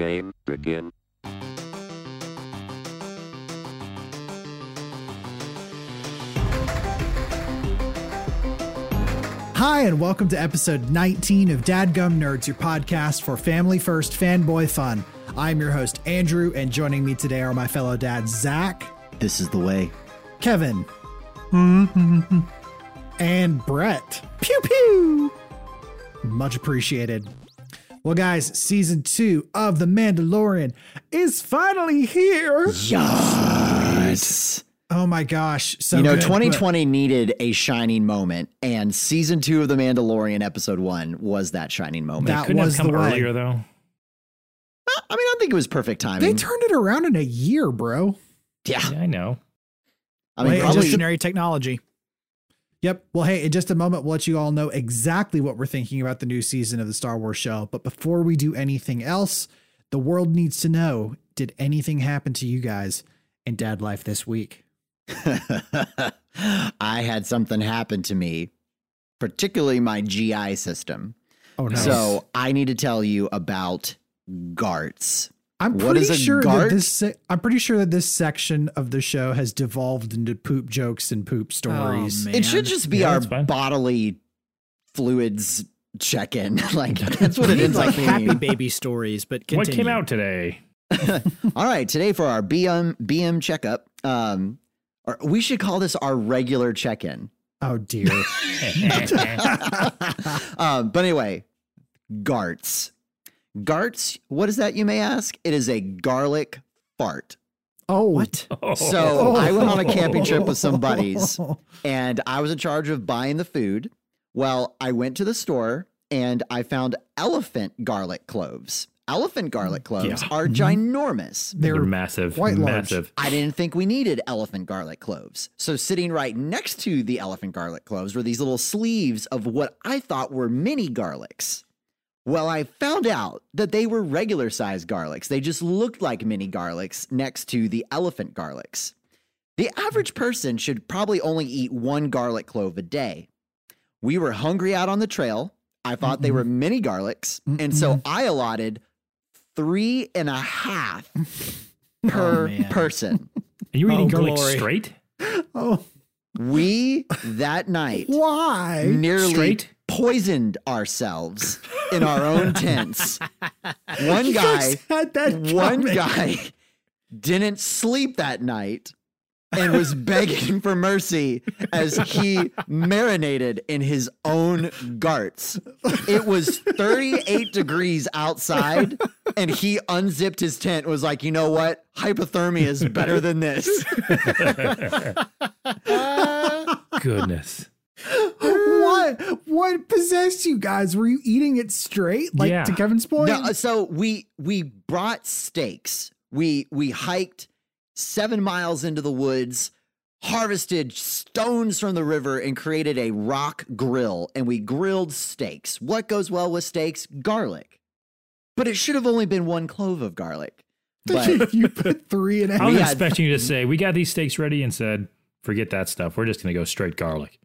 Game begin. Hi, and welcome to episode 19 of Dadgum Nerds, your podcast for family first fanboy fun. I'm your host, Andrew, and joining me today are my fellow dads, Zach, This is the way. Kevin, and Brett. Pew pew! Much appreciated. Well, guys, season two of The Mandalorian is finally here. Yes. Oh my gosh. So you know, good. 2020 needed a shining moment, and season two of The Mandalorian, episode one, was that shining moment. That Couldn't was have come the way. earlier though. Uh, I mean, I think it was perfect timing. They turned it around in a year, bro. yeah. Yeah, I know. I mean, Wait, probably, evolutionary technology. Yep. Well, hey, in just a moment, we'll let you all know exactly what we're thinking about the new season of the Star Wars show. But before we do anything else, the world needs to know did anything happen to you guys in dad life this week? I had something happen to me, particularly my GI system. Oh, no. So I need to tell you about GARTs. I'm what pretty is a sure that this I'm pretty sure that this section of the show has devolved into poop jokes and poop stories. man. It should just be Yeah, our bodily fluids check in. like, that's what We it ends like happy baby stories, but continue. What came out today? All right, today for our BM BM checkup, um, or we should call this our regular check-in. oh dear. um, but anyway, GARTs. GARTs, what is that, you may ask? It is a garlic fart. Oh. What? Oh. So I went on a camping trip with some buddies and I was in charge of buying the food. Well, I went to the store and I found elephant garlic cloves. Elephant garlic mm, cloves Yeah. are mm-hmm. ginormous. They're, They're massive, quite large. massive. I didn't think we needed elephant garlic cloves. So sitting right next to the elephant garlic cloves were these little sleeves of what I thought were mini garlics. Well, I found out that they were regular sized garlics. They just looked like mini garlics next to the elephant garlics. The average person should probably only eat one garlic clove a day. We were hungry out on the trail. I thought they were mini garlics. And so I allotted three and a half oh, per man. person. Are you eating Oh, garlic glory. straight? oh. We that night Why? nearly Straight? Poisoned ourselves in our own tents. One guy, had that one guy didn't sleep that night and was begging for mercy as he marinated in his own guarts. It was 38 degrees outside and he unzipped his tent was like, "You know what? Hypothermia is better than this." Goodness. What? What possessed you guys? Were you eating it straight? Like Yeah. to Kevin's point? No, uh, so we we brought steaks. We we hiked seven miles into the woods, harvested stones from the river, and created a rock grill. And we grilled steaks. What goes well with steaks? Garlic. But it should have only been one clove of garlic. But you put three and a I was expecting you to say, we got these steaks ready and said, forget that stuff. We're just going to go straight garlic.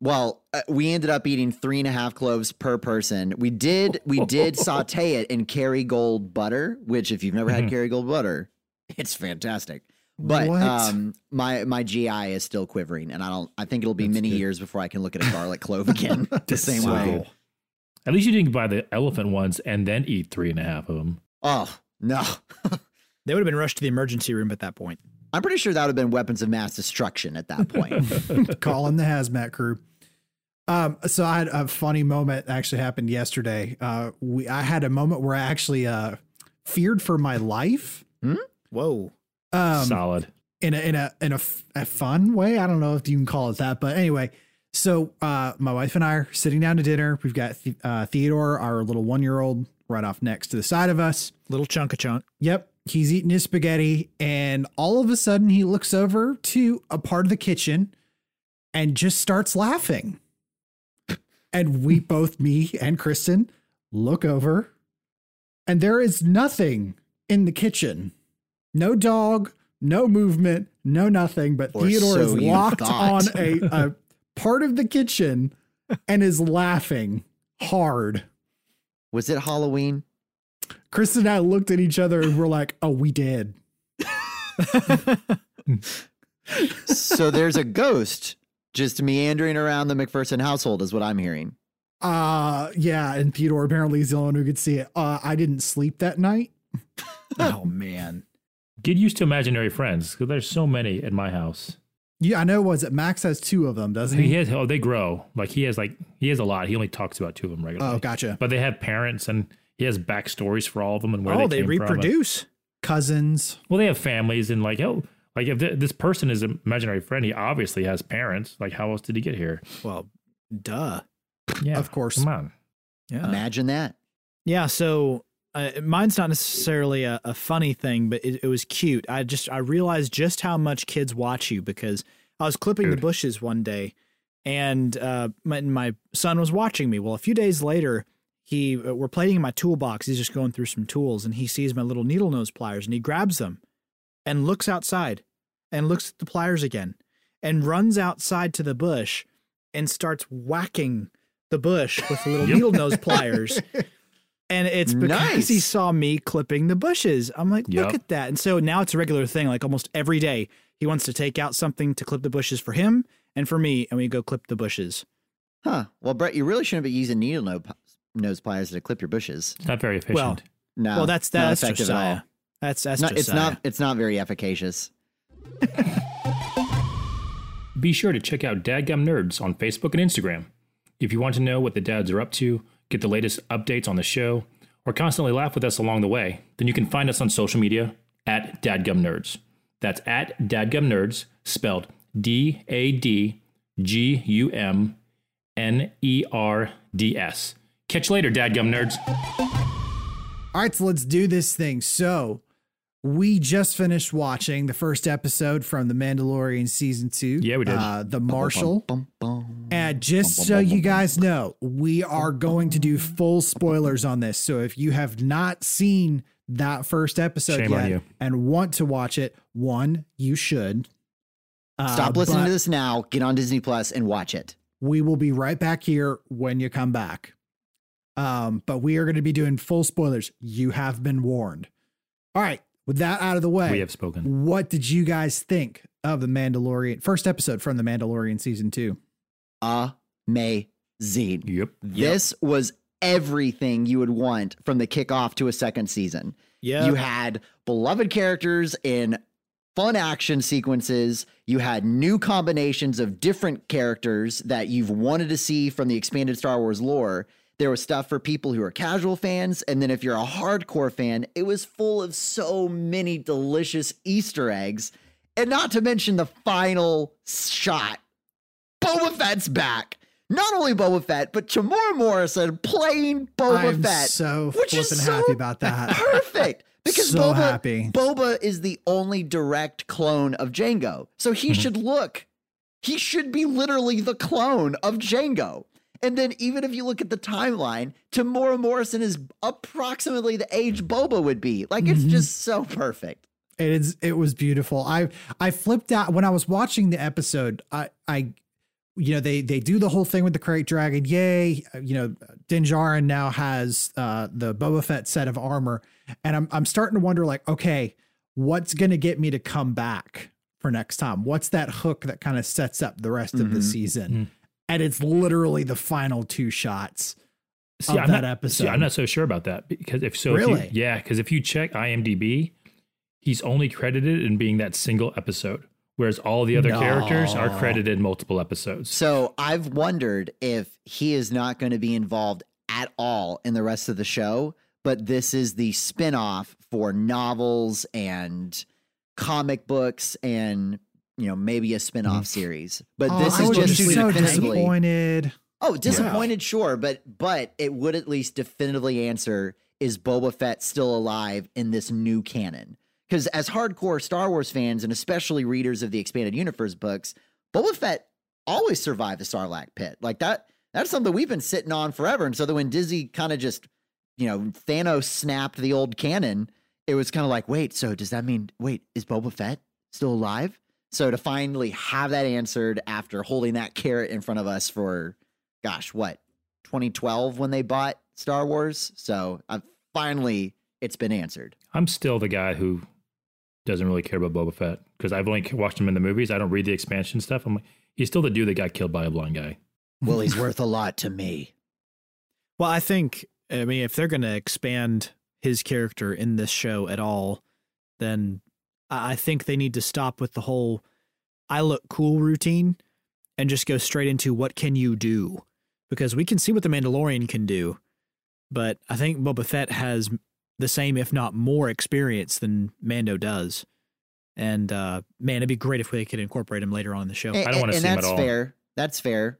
Well, uh, we ended up eating three and a half cloves per person. We did we did saute it in Kerrygold butter, which if you've never had Mhm. Kerrygold butter, it's fantastic. But What? um, my my GI is still quivering, and I don't. I think it'll be That's many good. years before I can look at a garlic clove again the same so way. At least you didn't buy the elephant ones and then eat three and a half of them. Oh no, They would have been rushed to the emergency room at that point. I'm pretty sure that would have been weapons of mass destruction at that point. calling the hazmat crew. Um, so I had a funny moment actually happened yesterday. Uh, we I had a moment where I actually uh feared for my life. Whoa. Um, Solid. in a in a in a, f- a fun way. I don't know if you can call it that, but anyway. So uh, my wife and I are sitting down to dinner. We've got the- uh, Theodore, our little one year old, right off next to the side of us. Little chunk of chunk. Yep. He's eating his spaghetti, and all of a sudden he looks over to a part of the kitchen and just starts laughing. And we both, me and Kristen, look over, and there is nothing in the kitchen. No dog, no movement, no nothing. But Or Theodore so is locked on a, a part of the kitchen and is laughing hard. Was it Halloween? Chris and I looked at each other and we're like, "Oh, we did." so there's a ghost just meandering around the McPherson household, is what I'm hearing. Uh, yeah. And Theodore apparently is the only one who could see it. Uh, I didn't sleep that night. oh man. Get used to imaginary friends because there's so many at my house. Yeah, I know. Was it Max has two of them, doesn't He he? has oh they grow like he has like he has a lot. He only talks about two of them regularly. Oh, gotcha. But they have parents and he has backstories for all of them and where Oh, they, they came from. reproduce. Cousins. Well, they have families and like oh like if th- this person is an imaginary friend, he obviously has parents. Like how else did he get here? Well, duh. Yeah, Of course. Come on. Yeah. Imagine that. Yeah, so uh, mine's not necessarily a, a funny thing, but it, it was cute. I just I realized just how much kids watch you because I was clipping the bushes one day, and uh, my, my son was watching me. Well, a few days later, he uh, we're playing in my toolbox. He's just going through some tools, and he sees my little needle nose pliers, and he grabs them, and looks outside, and looks at the pliers again, and runs outside to the bush, and starts whacking the bush with the little Yep. needle nose pliers. And it's because he saw me clipping the bushes. I'm like, look Yep. at that. And so now it's a regular thing. Like almost every day, he wants to take out something to clip the bushes for him and for me, and we go clip the bushes. Huh. Well, Brett, you really shouldn't be using needle no- nose pliers to clip your bushes. It's not very efficient. Well, No. well, that's not that's effective at all. That's that's Not- it's not. It's not very efficacious. Be sure to check out Dadgum Nerds on Facebook and Instagram. If you want to know what the dads are up to, get the latest updates on the show, or constantly laugh with us along the way, then you can find us on social media at Dadgum Nerds. That's at Dadgum Nerds, spelled D A D G U M N E R D S. Catch you later, Dadgum Nerds. All right, so let's do this thing. So we just finished watching the first episode from The Mandalorian season two. Yeah, we did. Uh, the Marshal. Bum, bum, bum. And just so you guys know, we are going to do full spoilers on this. So if you have not seen that first episode Shame yet and want to watch it, one, you should. Uh, Stop listening to this now. Get on Disney Plus and watch it. We will be right back here when you come back. Um, but we are going to be doing full spoilers. You have been warned. All right. With that out of the way, We have spoken. what did you guys think of the Mandalorian first episode from the Mandalorian season two? Amazing. Yep. This was everything you would want from the kickoff to a second season. yeah. You had beloved characters in fun action sequences. You had new combinations of different characters that you've wanted to see from the expanded Star Wars lore. There was stuff for people who are casual fans. And then if you're a hardcore fan, it was full of so many delicious Easter eggs. And not to mention the final shot Boba Fett's back. Not only Boba Fett, but Temuera Morrison playing Boba I'm Fett. so which is so happy about that. Perfect. Because So Boba, happy. Boba is the only direct clone of Jango. So he Mm-hmm. should look, he should be literally the clone of Jango. And then even if you look at the timeline, Temuera Morrison is approximately the age Boba would be. Like it's Mhm. just so perfect. It is. It was beautiful. I I flipped out when I was watching the episode. I I, you know, they they do the whole thing with the krayt dragon. Yay! You know, Din Djarin now has uh, the Boba Fett set of armor, and I'm I'm starting to wonder like, okay, what's gonna get me to come back for next time? What's that hook that kind of sets up the rest of the Mhm. season? Mhm. And it's literally the final two shots. See, of I'm that not, episode. See, I'm not so sure about that because if so, if Really? you, yeah, because if you check IMDb, he's only credited in being that single episode, whereas all the other characters are credited in multiple episodes. So I've wondered if he is not going to be involved at all in the rest of the show, but this is the spin-off for novels and comic books and you know maybe a spin-off series. But Oh, this I is just so disappointed. Oh, disappointed, sure, but but it would at least definitively answer is Boba Fett still alive in this new canon? Because as hardcore Star Wars fans and especially readers of the expanded universe books, Boba Fett always survived the Sarlacc pit. Like that that's something we've been sitting on forever. And so that when Disney kind of just, you know, Thanos snapped the old canon, it was kind of like, wait, so does that mean wait, is Boba Fett still alive? So to finally have that answered after holding that carrot in front of us for gosh, what, 2012 when they bought Star Wars. So I'm finally it's been answered. I'm still the guy who doesn't really care about Boba Fett because I've only watched him in the movies. I don't read the expansion stuff. I'm like, he's still the dude that got killed by a blind guy. Well, he's worth a lot to me. Well, I think I mean if they're going to expand his character in this show at all, then I I think they need to stop with the whole I look cool routine and just go straight into what can you do? Because we can see what the Mandalorian can do, but I think Boba Fett has the same, if not more, experience than Mando does. And uh, man, it'd be great if we could incorporate him later on in the show. And, I don't wanna see him that's at all. That's fair. That's fair.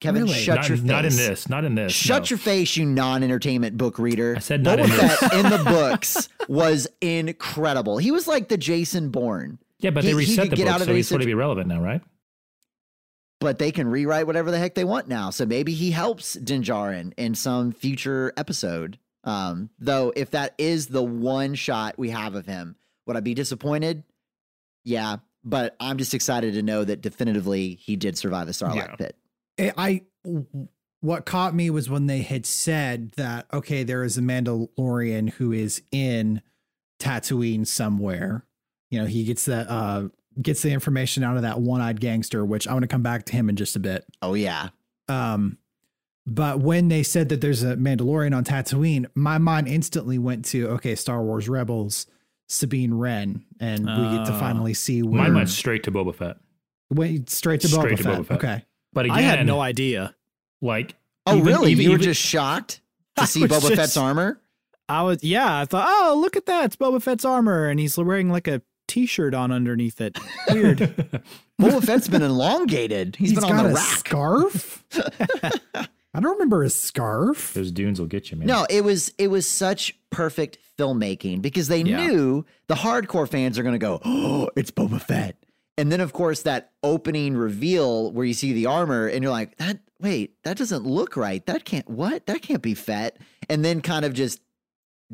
Kevin, Really? shut not, your face. not in this. Not in this. Shut no. your face, you non-entertainment book reader. I said not Boba in this. Fett in the books was incredible. He was like the Jason Bourne, Yeah, but He- they reset the get book, out of so any he's sort of situ- irrelevant now, right? but they can rewrite whatever the heck they want now. So maybe he helps Din Djarin in some future episode. Um, though, if that is the one shot we have of him, would I be disappointed? Yeah, but I'm just excited to know that definitively he did survive the Sarlacc Yeah. Pit. I, I what caught me was when they had said that okay, there is a Mandalorian who is in Tatooine somewhere. You know, he gets that uh gets the information out of that one-eyed gangster, which I want to come back to him in just a bit. Oh yeah, Um but when they said that there's a Mandalorian on Tatooine, my mind instantly went to okay, Star Wars Rebels, Sabine Wren, and we get to Oh. finally see where Mine went straight to Boba Fett. went straight to straight Boba, to Fett. Boba Fett. Okay. But again, I had no idea. like, Oh, even- really? even- you were even- just shocked to I see was Boba just- Fett's armor? I was yeah, I thought, oh, look at that. It's Boba Fett's armor and he's wearing like a t-shirt on underneath it. Weird. Boba Fett's been elongated. He's He's been on got the a rack. scarf. I don't remember his scarf. those dunes will get you, man. No, it was it was such perfect filmmaking because they Yeah. knew the hardcore fans are going to go, "Oh, it's Boba Fett." And then of course that opening reveal where you see the armor and you're like, "That wait, that doesn't look right. That can't what? That can't be Fett." And then kind of just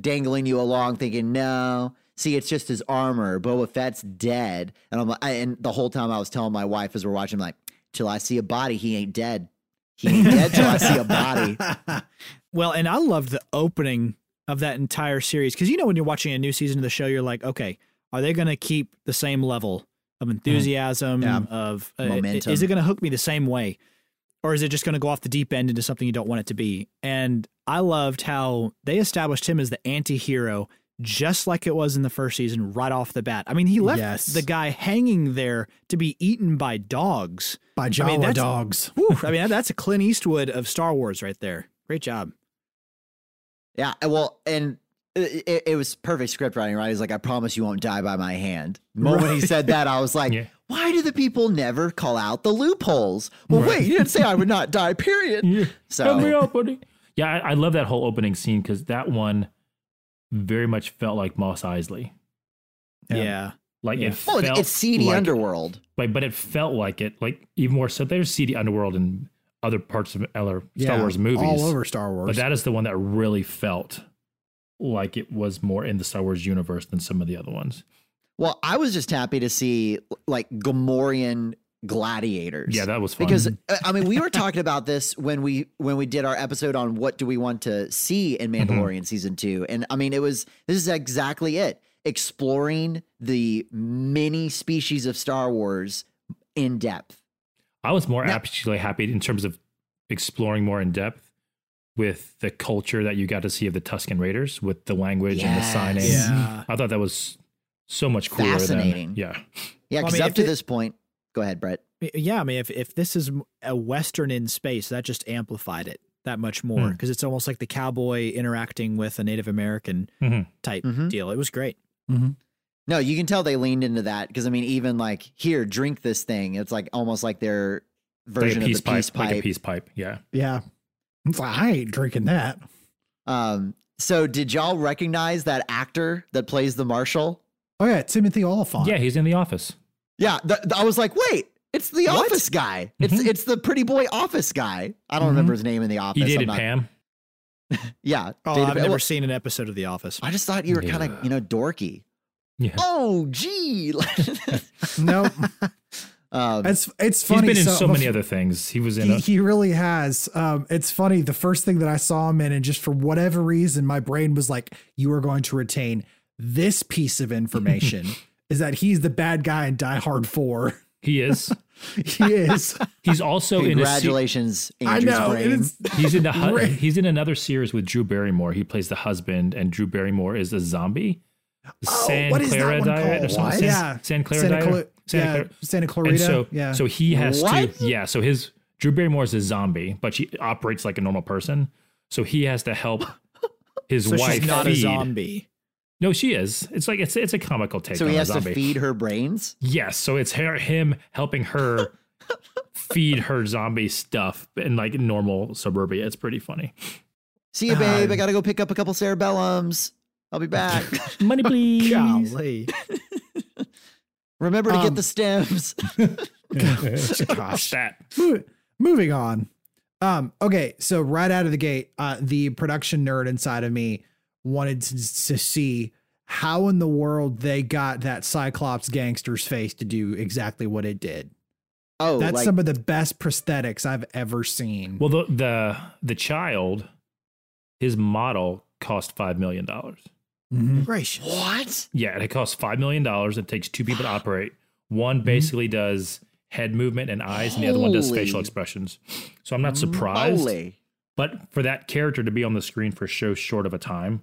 dangling you along thinking, "No, see it's just his armor. Boba Fett's dead." And I'm like I, and the whole time I was telling my wife as we're watching I'm like, "Till I see a body, he ain't dead. He ain't dead till I see a body." well, and I loved the opening of that entire series because you know when you're watching a new season of the show, you're like, okay, are they going to keep the same level of enthusiasm Yeah. of uh, Momentum. Is it going to hook me the same way, or is it just going to go off the deep end into something you don't want it to be? And I loved how they established him as the anti-hero just like it was in the first season right off the bat. I mean, he left Yes. the guy hanging there to be eaten by dogs. By I mean, that's- dogs. Whew, I mean, that's a Clint Eastwood of Star Wars right there. Great job. Yeah, well, and it, it, it was perfect script writing, right? He's like, "I promise you won't die by my hand." The moment he said that, I was like, Yeah. "Why do the people never call out the loopholes?" Well, Right. wait, you didn't say I would not die. Period. Yeah. So Help me out, buddy. Yeah, I, I love that whole opening scene because that one very much felt like Mos Eisley. Yeah. Yeah. Like Yeah. it well, it's, felt it's seedy like, underworld. like, but it felt like it. Like even more so, there's seedy underworld in other parts of other Star Yeah, Wars movies, All over Star Wars. but that is the one that really felt like it was more in the Star Wars universe than some of the other ones. Well, I was just happy to see like Gamorrean gladiators. Yeah, that was fun. because uh, I mean we were talking about this when we when we did our episode on what do we want to see in Mm-hmm. Mandalorian season 2 and I mean it was this is exactly it exploring the many species of Star Wars in depth I was more Now- actually happy in terms of exploring more in depth with the culture that you got to see of the Tusken Raiders with the language and the Yes. signing. Yeah. I thought that was so much cooler Fascinating. than yeah. yeah Well, I cuz mean, up to it- this point go ahead Brett Yeah, I mean, if if this is a western in space, that just amplified it that much more Hmm. because it's almost like the cowboy interacting with a Native American Mhm. type Mhm. deal. It was great. no you can tell they leaned into that cuz I mean even like here drink this thing it's like almost like their Like version a of the pipe, peace pipe like a peace pipe. Yeah. yeah. It's like, I ain't drinking that. um so did y'all recognize that actor that plays the marshal Oh yeah, Timothy Olyphant. Yeah, he's in the office. Yeah, th- th- I was like, wait, it's the What? office guy. It's Mhm. it's the pretty boy office guy. I don't Mhm. remember his name in the office. He I'm dated not- Pam. Yeah, Oh, dated I've Pam. never Well, seen an episode of The Office. I just thought you were kind of you know dorky. Yeah. Oh, gee. Nope. Um, It's it's He's funny. been in so, so many other things. He was in. He, A, he really has. Um, it's funny. The first thing that I saw him in, and just for whatever reason, my brain was like, "You are going to retain this piece of information." is that he's the bad guy in Die Hard Four? he is. he is. He's also in a. Se- congratulations, I Andrew's know. brain. He's in the. hu- He's in another series with Drew Barrymore. He plays the husband, and Drew Barrymore is a zombie. Oh, what is that Clara one diet or called? something. What? San, Yeah. San Clara Santa, diet. Cla- Santa yeah, Clara. Santa Clarita. So, yeah. so he has What? to, yeah. So his Drew Barrymore is a zombie, but she operates like a normal person. So he has to help his So wife she's not feed. a zombie. No, she is. It's like it's it's a comical take so on he a has to feed her brains. Yes, so it's her, him helping her feed her zombie stuff in like normal suburbia. It's pretty funny. See you, babe. Um, I gotta go pick up a couple cerebellums. I'll be back. Money, please. Golly. Remember to Um, get the stems. Gosh, that. Mo- moving on. Um, okay, so right out of the gate, uh, the production nerd inside of me wanted to, to see how in the world they got that Cyclops gangster's face to do exactly what it did. Oh, That's like, some of the best prosthetics I've ever seen. Well, the the the child, his model cost five million dollars. Mhm. Gracious. what? Yeah, and it costs five million dollars. It takes two people to operate. One basically does head movement and eyes, and the other one does facial expressions. So I'm not surprised. Moly. But for that character to be on the screen for so short of a time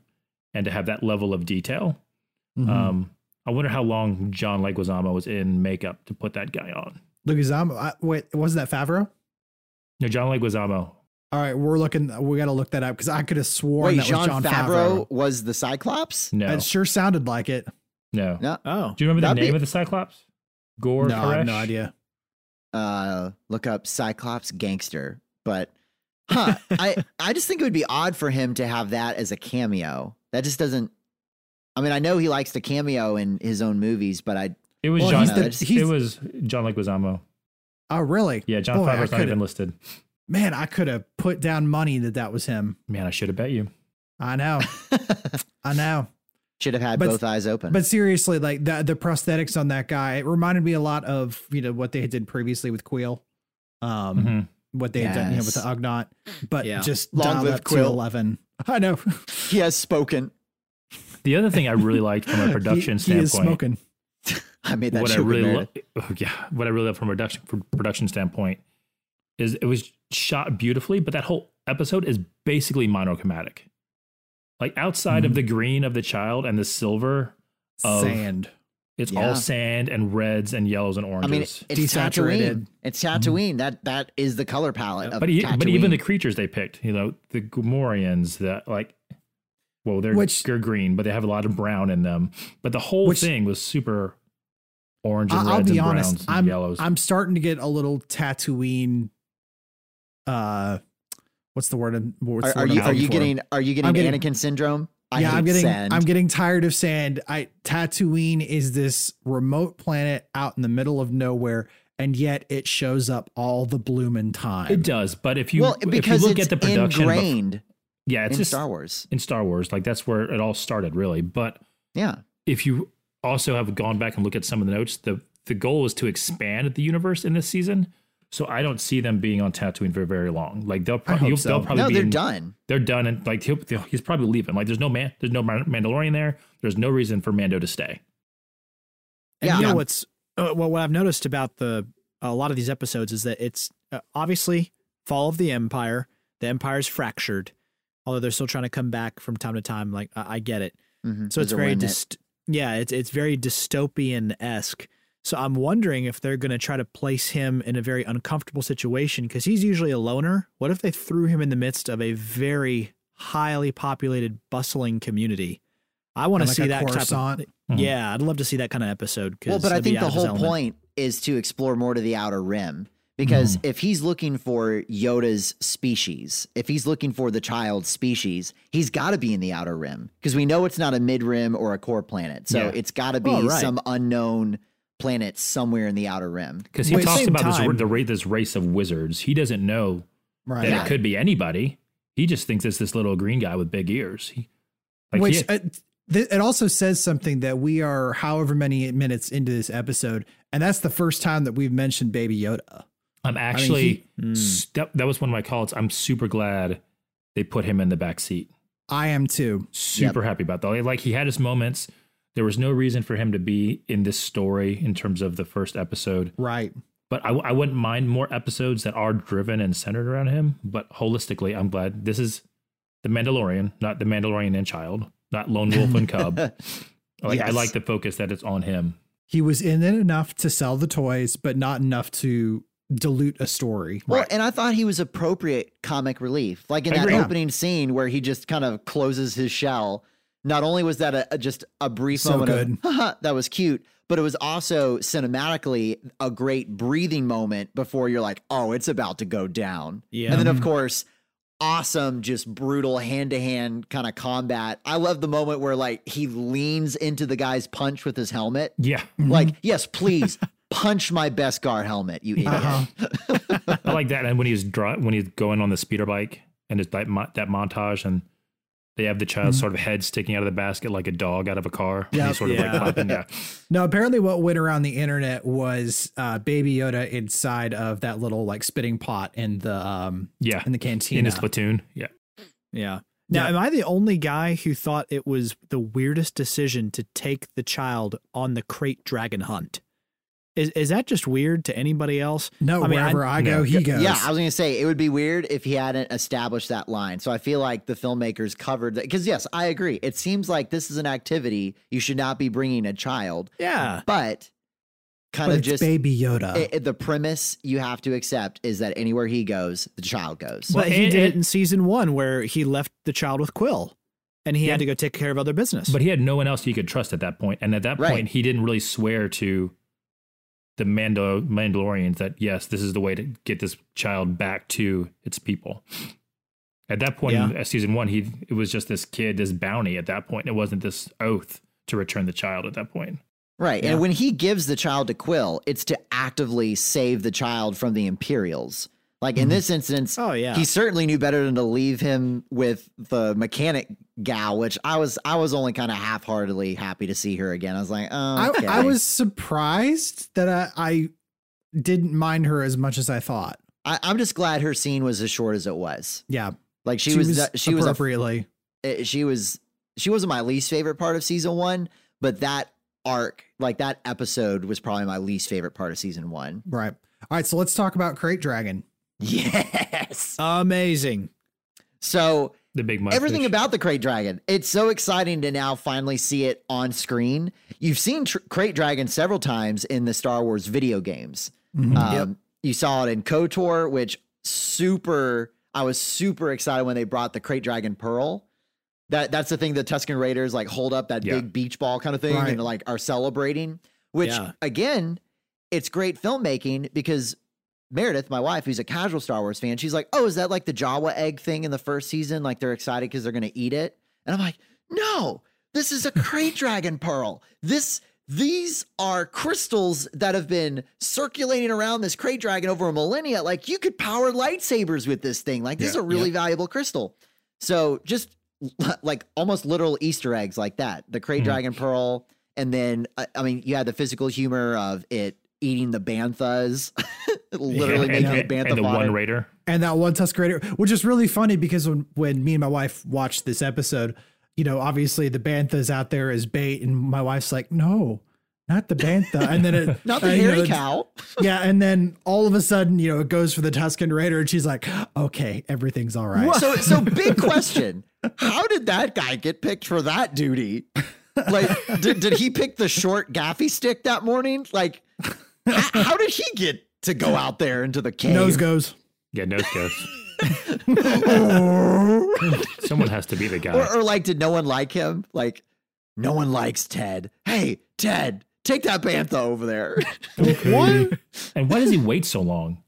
and to have that level of detail, Mhm. um, I wonder how long John Leguizamo was in makeup to put that guy on. Leguizamo, I, wait, wasn't that Favreau? No, John Leguizamo. All right, we're looking. We got to look that up because I could have sworn Wait, that John, was Jon Favreau Favreau. was the Cyclops? No, It sure sounded like it. no. No. Oh. Do you remember the That'd name be- of the Cyclops? Gore no, I have no idea. Uh, look up Cyclops gangster. But, huh? I I just think it would be odd for him to have that as a cameo. That just doesn't. I mean, I know he likes to cameo in his own movies, but I It was Well, John. he's the- it was John Leguizamo. Oh, really? Yeah, John Boy, Favreau's not even listed. Man, I could have put down money that that was him. Man, I should have bet you. I know. I know. should have had But- both eyes open. But seriously, like the the prosthetics on that guy, it reminded me a lot of you know what they did previously with Kuiil, um, Mhm. what they had done you know, with the Yes. Ugnaught, but Yeah. just Long dialed live up Kuiil. to eleven. I know. he has spoken. The other thing I really liked from a He- production he, is standpoint, smoking. I made that what I joke. really Really lo- oh, yeah, what I really love from a production from production standpoint is it was shot beautifully, but that whole episode is basically monochromatic. Like outside Mhm. of the green of the child and the silver, Of- Sand. it's Yeah. all sand and reds and yellows and oranges. I oranges. mean, it's Desaturated. Tatooine. It's Tatooine. That that is the color palette of but e- but even the creatures they picked, you know, the Gamorreans, that like, well, they're Which- they're green, but they have a lot of brown in them. But the whole Which- thing was super orange and I- I'll reds be and honest. browns and I'm yellows. I'm starting to get a little Tatooine. Uh, what's the word? What's Are, the are you are you for? getting are you getting I'm getting- Anakin syndrome? I yeah, I'm getting sand. I'm getting tired of sand. I Tatooine is this remote planet out in the middle of nowhere, and yet it shows up all the bloomin' time. it does, but if you well if you because look it's at the production, bef- ingrained yeah, it's in just Star Wars. in Star Wars, like that's where it all started, really. But Yeah, if you also have gone back and look at some of the notes, the the goal is to expand the universe in this season. So I don't see them being on Tatooine for very long. Like they'll I probably hope you'll, so. they'll probably no, be they're in- done. They're done, and like he'll, he'll- he's probably leaving. Like there's no man, there's no Mandalorian there. There's no reason for Mando to stay. And Yeah. you know I'm- what's uh, well, what I've noticed about the a lot of these episodes is that it's uh, obviously fall of the empire. The empire's fractured, although they're still trying to come back from time to time. Like I, I get it. Mhm. So it's very remnant. dyst- yeah, it's it's very dystopian esque. So I'm wondering if they're going to try to place him in a very uncomfortable situation because he's usually a loner. What if they threw him in the midst of a very highly populated, bustling community? I want to Like see a that type Coruscant? of. Mhm. Yeah, I'd love to see that kind of episode. Well, but I think the whole element. point is to explore more to the outer rim. Because Mm-hmm. if he's looking for Yoda's species, if he's looking for the child's species, he's got to be in the outer rim because we know it's not a mid rim or a core planet. So Yeah. it's got to be Oh, right. some unknown planet somewhere in the outer rim. Because he Well, talks same about this, the this race of wizards. He doesn't know right. that Yeah. it could be anybody. He just thinks it's this little green guy with big ears. He, like Which he- uh, th- it also says something that we are however many minutes into this episode, and that's the first time that we've mentioned Baby Yoda. I'm actually he- s- that, that was one of my calls. I'm super glad they put him in the back seat. I am too. Super happy about that. Like he had his moments. There was no reason for him to be in this story in terms of the first episode. Right. But I, I wouldn't mind more episodes that are driven and centered around him. But holistically, I'm glad this is the Mandalorian, not the Mandalorian and child, not Lone Wolf and Cub. Like I like the focus that it's on him. He was in it enough to sell the toys, but not enough to dilute a story. Well, and I thought he was appropriate comic relief. Like in that opening scene where he just kind of closes his shell. Not only was that a, a- just a brief So moment good. of that was cute, but it was also cinematically a great breathing moment before you're like, oh, it's about to go down. Yeah. And then of course, awesome, just brutal hand to hand kind of combat. I love the moment where like he leans into the guy's punch with his helmet. Yeah. Mm-hmm. Like, yes, please punch my Beskar helmet, you idiot. Uh-huh. I like that. And when he's dri- when he's going on the speeder bike and mo- that montage and they have the child's sort of head sticking out of the basket like a dog out of a car. Yeah. sort of Yeah. like clapping. Yeah. No, apparently what went around the internet was uh, Baby Yoda inside of that little like spitting pot in the um Yeah. in the cantina. In his platoon. Yeah. Yeah. Now, Yeah. am I the only guy who thought it was the weirdest decision to take the child on the krayt dragon hunt? Is is that just weird to anybody else? no, I mean, wherever I, go, No. he goes. Yeah, I was gonna say it would be weird if he hadn't established that line. So I feel like the filmmakers covered that because yes, I agree. It seems like this is an activity you should not be bringing a child, Yeah. but kind but of it's just Baby Yoda. i- i- the premise you have to accept is that anywhere he goes, the child goes. But he it- did it it- in season one where he left the child with Kuiil and he Yeah. had to go take care of other business. But he had no one else he could trust at that point. And at that Right. point, he didn't really swear to the Mando Mandalorians that yes, this is the way to get this child back to its people. At that point in Yeah. uh, season one, he it was just this kid, this bounty. At that point, it wasn't this oath to return the child. At that point, Right. Yeah. And when he gives the child to Kuiil, it's to actively save the child from the Imperials. Like in this instance, oh, yeah. he certainly knew better than to leave him with the mechanic gal, which I was I was only kind of half heartedly happy to see her again. I was like, oh, I, okay. I was surprised that I, I didn't mind her as much as I thought. I, I'm just glad her scene was as short as it was. Yeah, Like she, was, that- she was appropriately. eh, she was she wasn't my least favorite part of season one, but that arc, like that episode, was probably my least favorite part of season one. right. All right, so let's talk about Krayt Dragon. Yes. Amazing. So the big mudfish. everything about the krayt dragon it's so exciting to now finally see it on screen you've seen tr- krayt dragon several times in the star wars video games Mhm. um, you saw it in kotor which super i was super excited when they brought the krayt dragon pearl that that's the thing the tusken raiders like hold up that Yeah. big beach ball kind of thing Right. and like are celebrating which Yeah. again it's great filmmaking because Meredith, my wife, who's a casual Star Wars fan, she's like, "Oh, is that like the Jawa egg thing in the first season? Like they're excited because they're going to eat it?" And I'm like, "No, this is a krayt dragon pearl. This these are crystals that have been circulating around this krayt dragon over a millennia. Like you could power lightsabers with this thing. Like this is a really valuable crystal. So just like almost literal Easter eggs like that. The krayt Mhm. dragon pearl, and then I, I mean, you had the physical humor of it eating the banthas, literally and, making and, a bantha and the fodder. one raider. and that one Tusk Raider, which is really funny because when, when me and my wife watched this episode, you know, obviously the bantha's out there as bait, and my wife's like, "No, not the bantha," and then it, Not the uh, you hairy know, cow. yeah, and then all of a sudden, you know, it goes for the Tusken Raider, and she's like, "Okay, everything's all right." So, so big question: How did that guy get picked for that duty? Like, did, did he pick the short gaffy stick that morning? Like, h- how did he get to go out there into the cave? Nose goes. Yeah, nose goes. Someone has to be the guy. or, or like, did no one like him? Like, no one likes Ted. Hey, Ted, take that bantha over there. what? And why does he wait so long?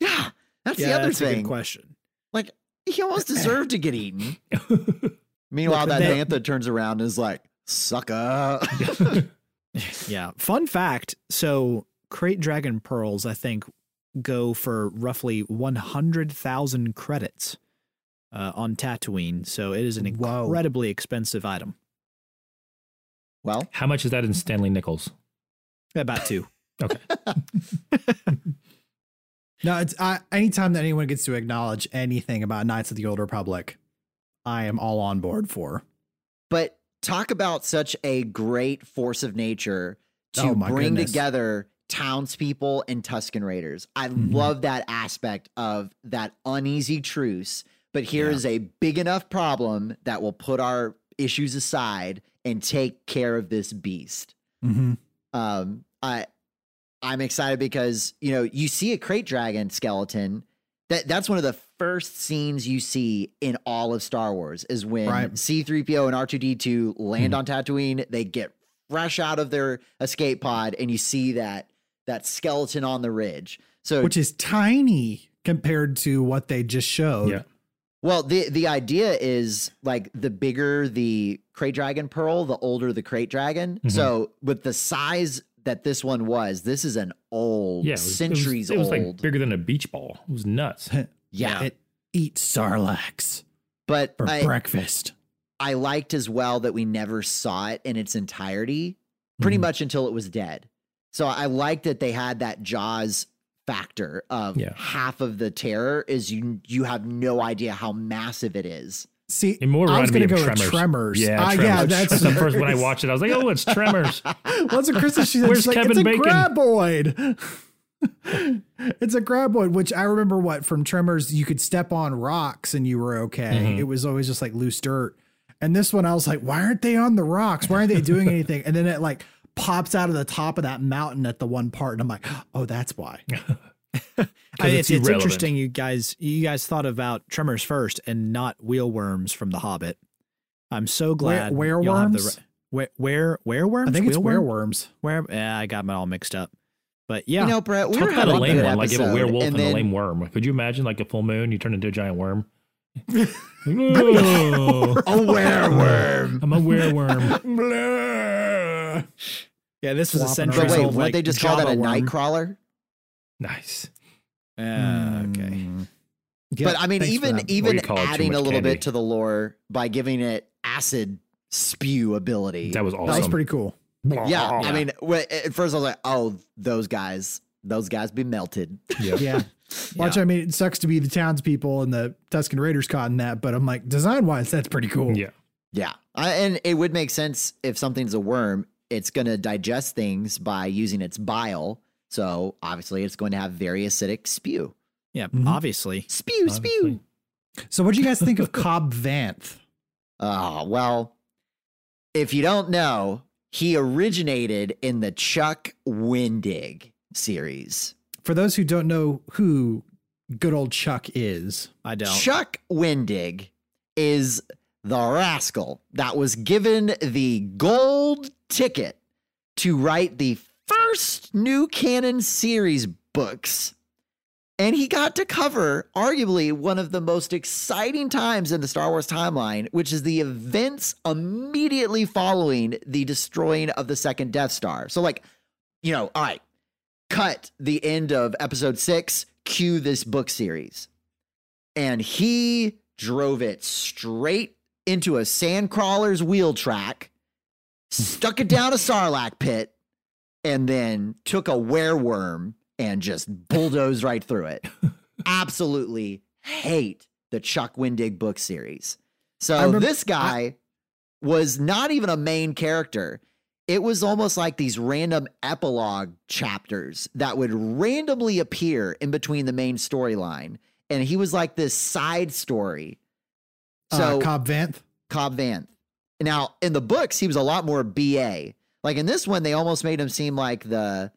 yeah, that's yeah, the other that's a good thing. question. Like, he almost deserved to get eaten. Meanwhile, Look, that they- bantha turns around and is like, "Sucker." Yeah. Fun fact. So krayt dragon pearls, I think, go for roughly 100,000 credits uh, on Tatooine. So it is an Whoa. incredibly expensive item. Well, How much is that in Stanley nickels? About two. Okay. No, it's I, anytime that anyone gets to acknowledge anything about Knights of the Old Republic, I am all on board for. but talk about such a great force of nature to Oh, bring goodness. together townspeople and Tusken Raiders. I Mhm. love that aspect of that uneasy truce. But here Yeah. is a big enough problem that will put our issues aside and take care of this beast. Mm-hmm. um i i'm excited because you know you see a krayt dragon skeleton that that's one of the first scenes you see in all of star wars is when Right. c3po and r2d2 land Mhm. on tatooine they get fresh out of their escape pod and you see that that skeleton on the ridge so Which is tiny compared to what they just showed. Yeah. Well, the the idea is like the bigger the krayt dragon pearl, the older the krayt dragon. Mhm. So with the size that this one was, this is an old, Yeah. It was, it was- centuries it was, old. like bigger than a beach ball. It was nuts. yeah, It eats Sarlacc but for I, breakfast. I liked as well that we never saw it in its entirety, pretty Mhm. much until it was dead. So I liked that they had that Jaws factor of Yeah. half of the terror is you you have no idea how massive it is. See, It more I was going to of go with Tremors. Tremors. Yeah, Ah, Tremors. yeah, that's, the first when I watched it. I was like, oh, it's Tremors. What's a Christmas? She said, Where's she's like, Kevin it's a Bacon?" graboid. It's a graboid, which I remember what from Tremors, you could step on rocks and you were okay. Mhm. It was always just like loose dirt. And this one, I was like, why aren't they on the rocks? Why aren't they doing anything? And then it like pops out of the top of that mountain at the one part. And I'm like, oh, that's why. I, it's it's, it's interesting you guys you guys thought about Tremors first and not wheelworms from The Hobbit. I'm so glad Were- y'all have the wereworms? re- where where wereworms? I think it's Wheelworm? wereworms. Where yeah, I got them all mixed up. But yeah, You know, Brett, we Talk were about a lame one, like you have a werewolf and, and then, a lame worm. Could you imagine like a full moon, you turn into a giant worm? Oh, a wereworm. I'm a wereworm. Blah. yeah, this was a Flopping centuries But wait, old. wouldn't like, they just call that a Java worm. nightcrawler? nice. Yeah, okay. Mm. Yeah, but I mean, even even you call it too adding a little candy. bit to the lore by giving it acid spew ability. That was awesome. that was pretty cool. Yeah, I mean, at first I was like, "Oh, those guys, those guys be melted." yeah. Yeah. Watch, I mean, it sucks to be the townspeople and the Tusken Raiders caught in that, but I'm like, design wise, that's pretty cool. Yeah. Yeah, I, and it would make sense if something's a worm, it's going to digest things by using its bile. So obviously, it's going to have very acidic spew. Yeah, Mhm. obviously. Spew, spew. So, what do you guys think of Cobb Vanth? Oh, well, if you don't know, he originated in the Chuck Wendig series. For those who don't know who good old Chuck is, I don't. Chuck Wendig is the rascal that was given the gold ticket to write the first new canon series books. And he got to cover arguably one of the most exciting times in the Star Wars timeline, which is the events immediately following the destroying of the second Death Star. So, like, you know, right, cut the end of episode six, cue this book series. And he drove it straight into a sandcrawler's wheel track, stuck it down a sarlacc pit, and then took a wereworm and just bulldoze right through it. Absolutely hate the Chuck Wendig book series. So remember- this guy was not even a main character. It was almost like these random epilogue chapters that would randomly appear in between the main storyline. And he was like this side story. So uh, Cobb Vanth. Cobb Vanth. Now, in the books, he was a lot more BA. Like in this one, they almost made him seem like the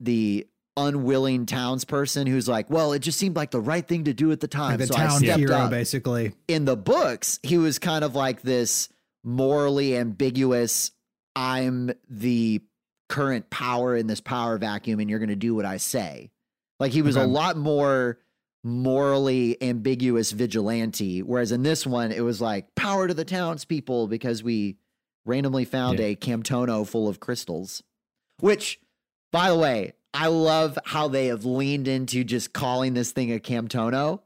the unwilling townsperson who's like, well, it just seemed like the right thing to do at the time. Like the so I town stepped hero, up. basically. In the books, he was kind of like this morally ambiguous, I'm the current power in this power vacuum, and you're gonna do what I say. Like he was a lot more morally ambiguous vigilante. Whereas in this one, it was like power to the townspeople because we randomly found Yeah. a Camtono full of crystals. Which, by the way, I love how they have leaned into just calling this thing a Camtono.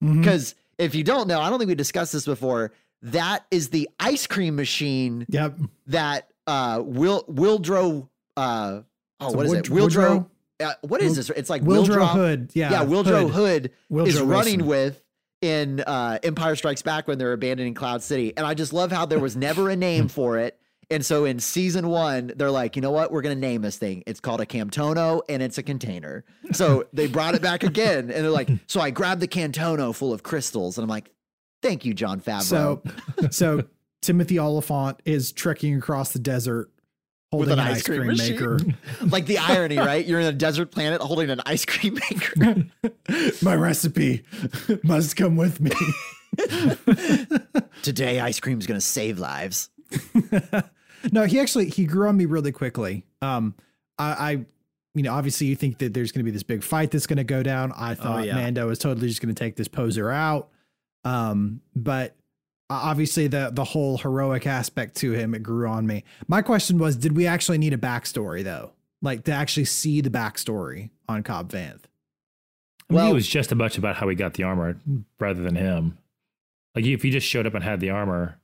Because if you don't know, I don't think we discussed this before. That is the ice cream machine Yep. that uh, Will Wildrow. Uh, oh, So what is Wood- it? Wildrow. Uh, what is this? It's like Wildrow Willrow Hood. Yeah. Yeah, Willrow Hood. Hood, is Wildrow running with in uh, Empire Strikes Back when they're abandoning Cloud City, and I just love how there was never a name for it. And so in season one, they're like, you know what? We're going to name this thing. It's called a Camtono and it's a container. So they brought it back again. And they're like, so I grabbed the Camtono full of crystals. And I'm like, thank you, Jon Favreau. So, so Timothy Olyphant is trekking across the desert holding With an, ice cream, machine. maker. like the irony, right? You're in a desert planet holding an ice cream maker. My recipe must come with me. Today, ice cream's going to save lives. no, he actually he grew on me really quickly. Um, I, I you know, obviously you think that there's going to be this big fight that's going to go down. I thought yeah. Mando was totally just going to take this poser out. Um, but obviously the the whole heroic aspect to him it grew on me. My question was, did we actually need a backstory though? Like to actually see the backstory on Cobb Vanth? I mean, Well- it was just a bunch about how he got the armor rather than him. Like if he just showed up and had the armor,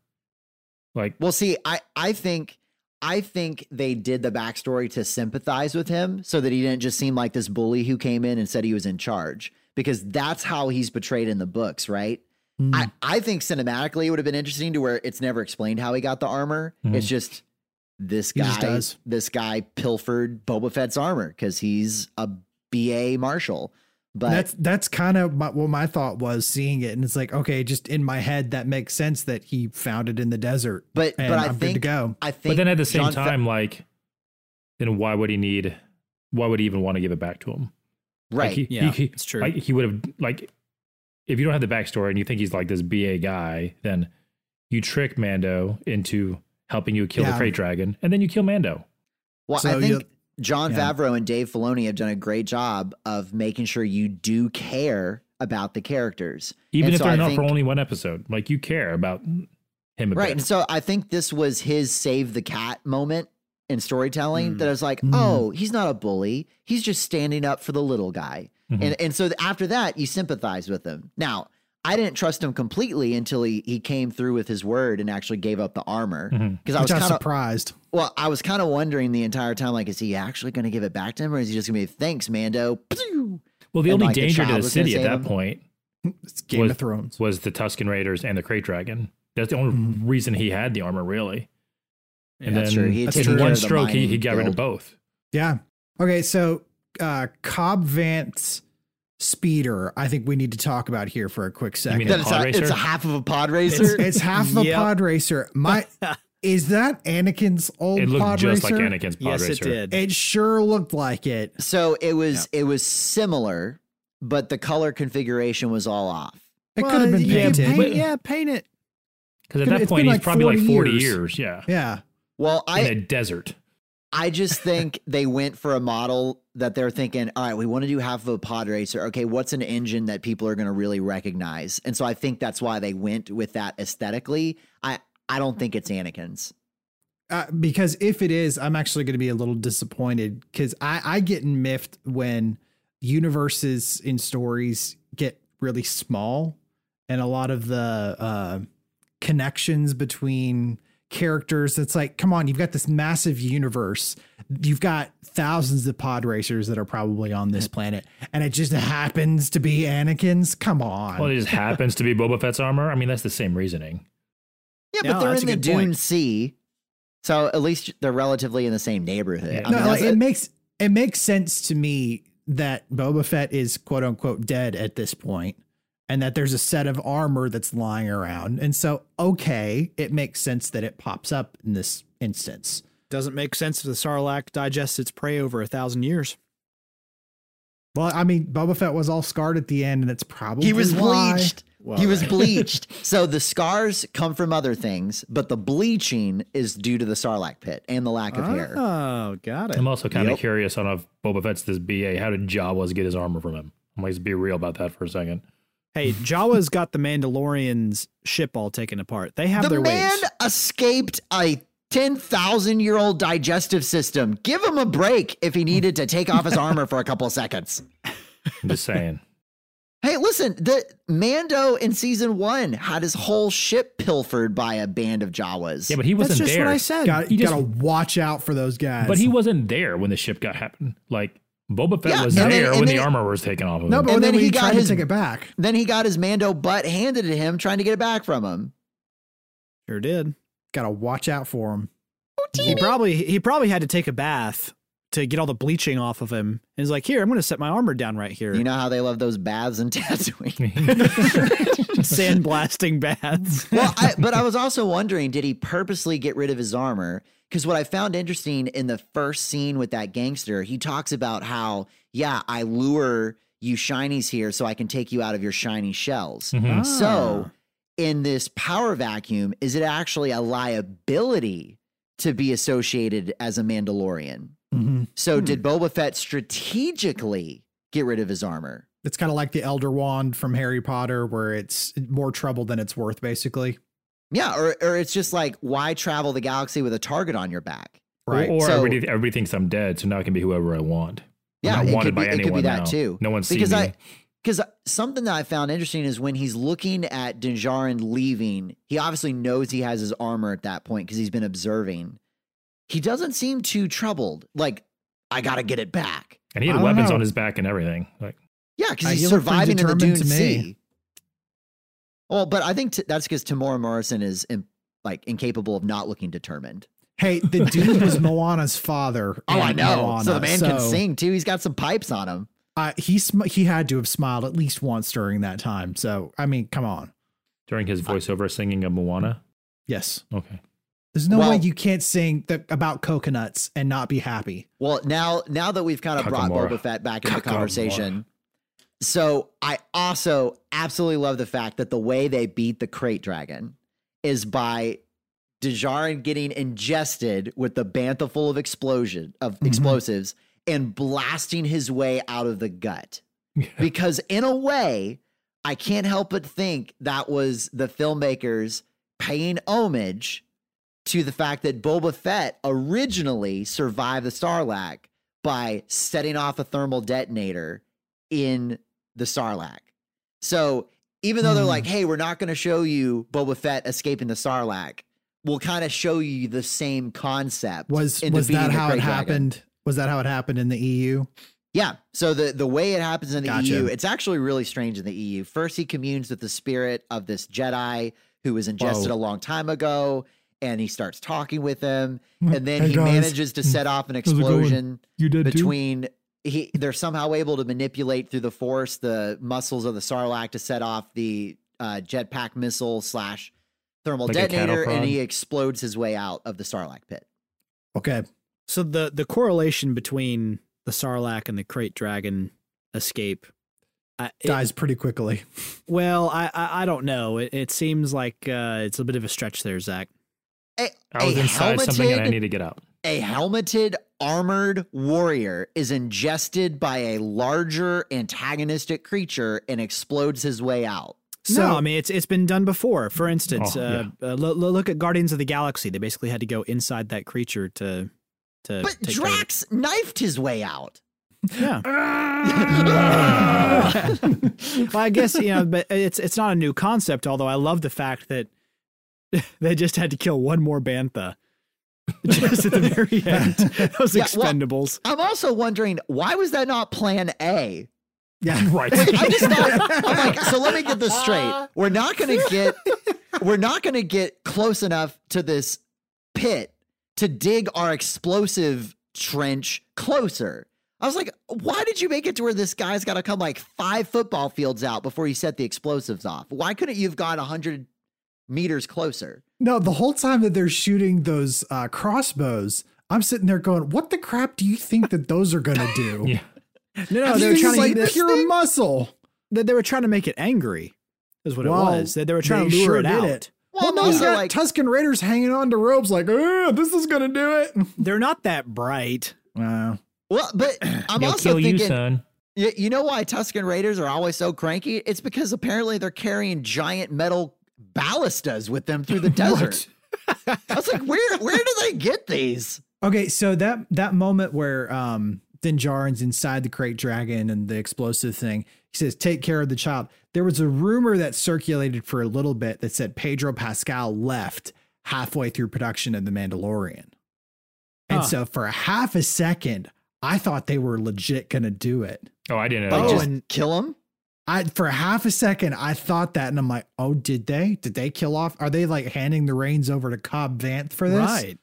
like Well, see, I I think I think they did the backstory to sympathize with him so that he didn't just seem like this bully who came in and said he was in charge because that's how he's portrayed in the books, right? Hmm. I, I think cinematically it would have been interesting to where it's never explained how he got the armor. Mhm. It's just this guy just this guy pilfered Boba Fett's armor because he's a BA marshal. But that's that's kind of my, what my thought was seeing it, and it's like, okay, just in my head that makes sense that he found it in the desert, but and but I I'm good to go. I think but then at the same Jon Fa- time, like then why would he need why would he even want to give it back to him? right. Like he, Yeah, he, it's true. Like he would have like if you don't have the backstory and you think he's like this BA guy, then you trick Mando into helping you kill Yeah. the krayt dragon, and then you kill Mando. Well, So I think you- John yeah. Favreau and Dave Filoni have done a great job of making sure you do care about the characters. Even And if so they're I not think- for only one episode, like you care about him a Right. bit. And so I think this was his save the cat moment in storytelling Mm. that I was like, Mm. oh, he's not a bully. He's just standing up for the little guy. Mhm. And and so after that, you sympathize with him. Now, I didn't trust him completely until he, he came through with his word and actually gave up the armor. Because I was kind of surprised. Well, I was kind of wondering the entire time, like, is he actually going to give it back to him, or is he just going to be thanks, Mando? Well, the And, only like, the danger to the city at that him? point It's Game Was- of Thrones. was the Tusken Raiders and the krayt dragon. That's the only Mhm. reason he had the armor, really. And that's then true. That's true. care one stroke, he, he got rid of both. Yeah. Okay, so uh Cobb Vanth's speeder, I think we need to talk about here for a quick mean second. the That it's, pod a, it's a half of a pod racer. it's half of a Yep. pod racer. My is that Anakin's old It looked pod just racer? like Anakin's pod yes, racer. it did. It sure looked like it. so it was it was similar, but the color configuration was all off. It could have been yeah, painted. paint- yeah, paint it. Because at that point, he's like probably like 40 40 years. years. Yeah. Yeah. Well, in a desert. I just think they went for a model that they're thinking, all right, we want to do half of a pod racer. Okay, what's an engine that people are going to really recognize? And so I think that's why they went with that aesthetically. I I don't think it's Anakin's. Uh, because if it is, I'm actually going to be a little disappointed because I, I get miffed when universes in stories get really small and a lot of the uh, connections between characters. It's like, come on, you've got this massive universe. You've got thousands of pod racers that are probably on this mm. planet, and it just happens to be Anakin's. Come on. Well, it just happens to be Boba Fett's armor. I mean, that's the same reasoning. Yeah, No, but they're in the Dune point. Sea, so at least they're relatively in the same neighborhood. Yeah. I mean, no, like, that's it makes it makes sense to me that Boba Fett is quote unquote dead at this point, and that there's a set of armor that's lying around. And so, okay, it makes sense that it pops up in this instance. Doesn't make sense if the Sarlacc digests its prey over a thousand years. Well, I mean, Boba Fett was all scarred at the end, and it's probably he was why. bleached. Well, he was right. bleached. So the scars come from other things, but the bleaching is due to the Sarlacc pit and the lack of hair. Oh, got it. I'm also kind of Yep. curious on if Boba Fett's this BA. How did Jawas get his armor from him? I'm like, let's be real about that for a second. Hey, Jawa's got the Mandalorian's ship all taken apart. They have their ways. The their man ways. escaped a 10,000 year old digestive system. Give him a break if he needed to take off his armor for a couple of seconds. I'm just saying. Hey, listen, the Mando in season one had his whole ship pilfered by a band of Jawas. Yeah, but he wasn't just there. what I said. Got, He you just- gotta watch out for those guys. But he wasn't there when the ship got happened. Like Boba Fett Yeah, was and then- there and when then- the armor was taken off of him. no, but And then, then he, he got tried his- to take it back. then he got his Mando butt handed to him, trying to get it back from him. Sure did. Gotta watch out for him. Oh, he probably he probably had to take a bath to get all the bleaching off of him. And he's like, "Here, I'm going to set my armor down right here." You know how they love those baths in Tatooine. Sandblasting baths. well, I, but I was also wondering, did he purposely get rid of his armor? Because what I found interesting in the first scene with that gangster, he talks about how, yeah, I lure you shinies here so I can take you out of your shiny shells. Mhm. So, in this power vacuum, is it actually a liability to be associated as a Mandalorian? Mm-hmm. So, Hmm. did Boba Fett strategically get rid of his armor? It's kind of like the Elder Wand from Harry Potter, where it's more trouble than it's worth, basically. Yeah, or, or it's just like, why travel the galaxy with a target on your back? Right. Or, or So- everybody, everybody thinks I'm dead, so now I can be whoever I want. Yeah, I'm it not wanted could be- by it could be that now. too. No one sees because me. I because something that I found interesting is when he's looking at Din Djarin leaving, he obviously knows he has his armor at that point because he's been observing. He doesn't seem too troubled. Like, I gotta get it back. and he had weapons know. on his back and everything. Like Yeah, because he's he looked pretty surviving in the determined Dune to me. Sea. Well, but I think t- that's because Temuera Morrison is in, like incapable of not looking determined. Hey, the dude was Moana's father. Oh, I know. Moana, so the man can sing too. He's got some pipes on him. Uh, he sm- he had to have smiled at least once during that time. So I mean, come on. during his voiceover singing of Moana. Yes, Okay. there's no Well- way you can't sing the, about coconuts and not be happy. Well, now now that we've kind of brought Kakamora. Boba Fett back into the Kakamora. conversation, so I also absolutely love the fact that the way they beat the krayt dragon is by Djarin getting ingested with the bantha full of explosion of Mhm. explosives and blasting his way out of the gut. because in a way, I can't help but think that was the filmmakers paying homage to the fact that Boba Fett originally survived the Sarlacc by setting off a thermal detonator in the Sarlacc. So even though they're Hmm. like, "Hey, we're not going to show you Boba Fett escaping the Sarlacc," we'll kind of show you the same concept. Was was that how it Dragon. happened? Was that how it happened in the EU? Yeah. So the the way it happens in the Gotcha. EU, it's actually really strange in the EU. First, he communes with the spirit of this Jedi who was ingested Whoa. a long time ago, and he starts talking with him, Mm, and then hey, he guys. manages to set off an How's it going? explosion You did between. He, they're somehow able to manipulate through the force the muscles of the Sarlacc to set off the uh, jetpack missile slash thermal Like detonator, and he explodes his way out of the Sarlacc pit. Okay. So the the correlation between the Sarlacc and the Krayt Dragon escape I, it- Dies pretty quickly. well, I, I I don't know. It, it seems like uh, it's a bit of a stretch there, Zach. A, I was a inside something and I need to get out. A helmeted armored warrior is ingested by a larger antagonistic creature and explodes his way out. So no, I mean it's it's been done before. For instance, Oh, uh, uh, lo- lo- look at Guardians of the Galaxy. They basically had to go inside that creature to to. But take care of it. Drax knifed his way out. Yeah. well, I guess you know, but it's it's not a new concept. Although I love the fact that they just had to kill one more bantha just at the very end. Those Yeah, well- expendables. I'm also wondering why was that not plan A? yeah. Right. I just thought I'm like, so let me get this straight. We're not gonna get we're not gonna get close enough to this pit to dig our explosive trench closer. I was like, why did you make it to where this guy's got to come like five football fields out before you set the explosives off? Why couldn't you have gone 100 meters closer? No, the whole time that they're shooting those uh, crossbows, I'm sitting there going, "What the crap do you think that those are going to do?" Yeah. No, no, they were things trying to like they, pure muscle. That they were trying to make it angry. Is what Well, it was. They, they were trying they to lure sure it did out. it. Well, Well, no, also, you got like- Tusken Raiders hanging on to ropes, like, "Oh, this is going to do it." They're not that bright. Wow. Well, but I'm They'll also kill you, thinking, son. you, you know why Tusken Raiders are always so cranky? It's because apparently they're carrying giant metal ballistas with them through the desert. I was like, where where do they get these? Okay, so that that moment where um Din Djarin's inside the krayt dragon and the explosive thing. He says, "Take care of the child." There was a rumor that circulated for a little bit that said Pedro Pascal left halfway through production of The Mandalorian, and Huh. so for a half a second, I thought they were legit gonna do it. Oh, I didn't know. Like Oh, just and- kill him? I for half a second I thought that, and I'm like, "Oh, did they? Did they kill off? Are they like handing the reins over to Cobb Vanth for this?" Right.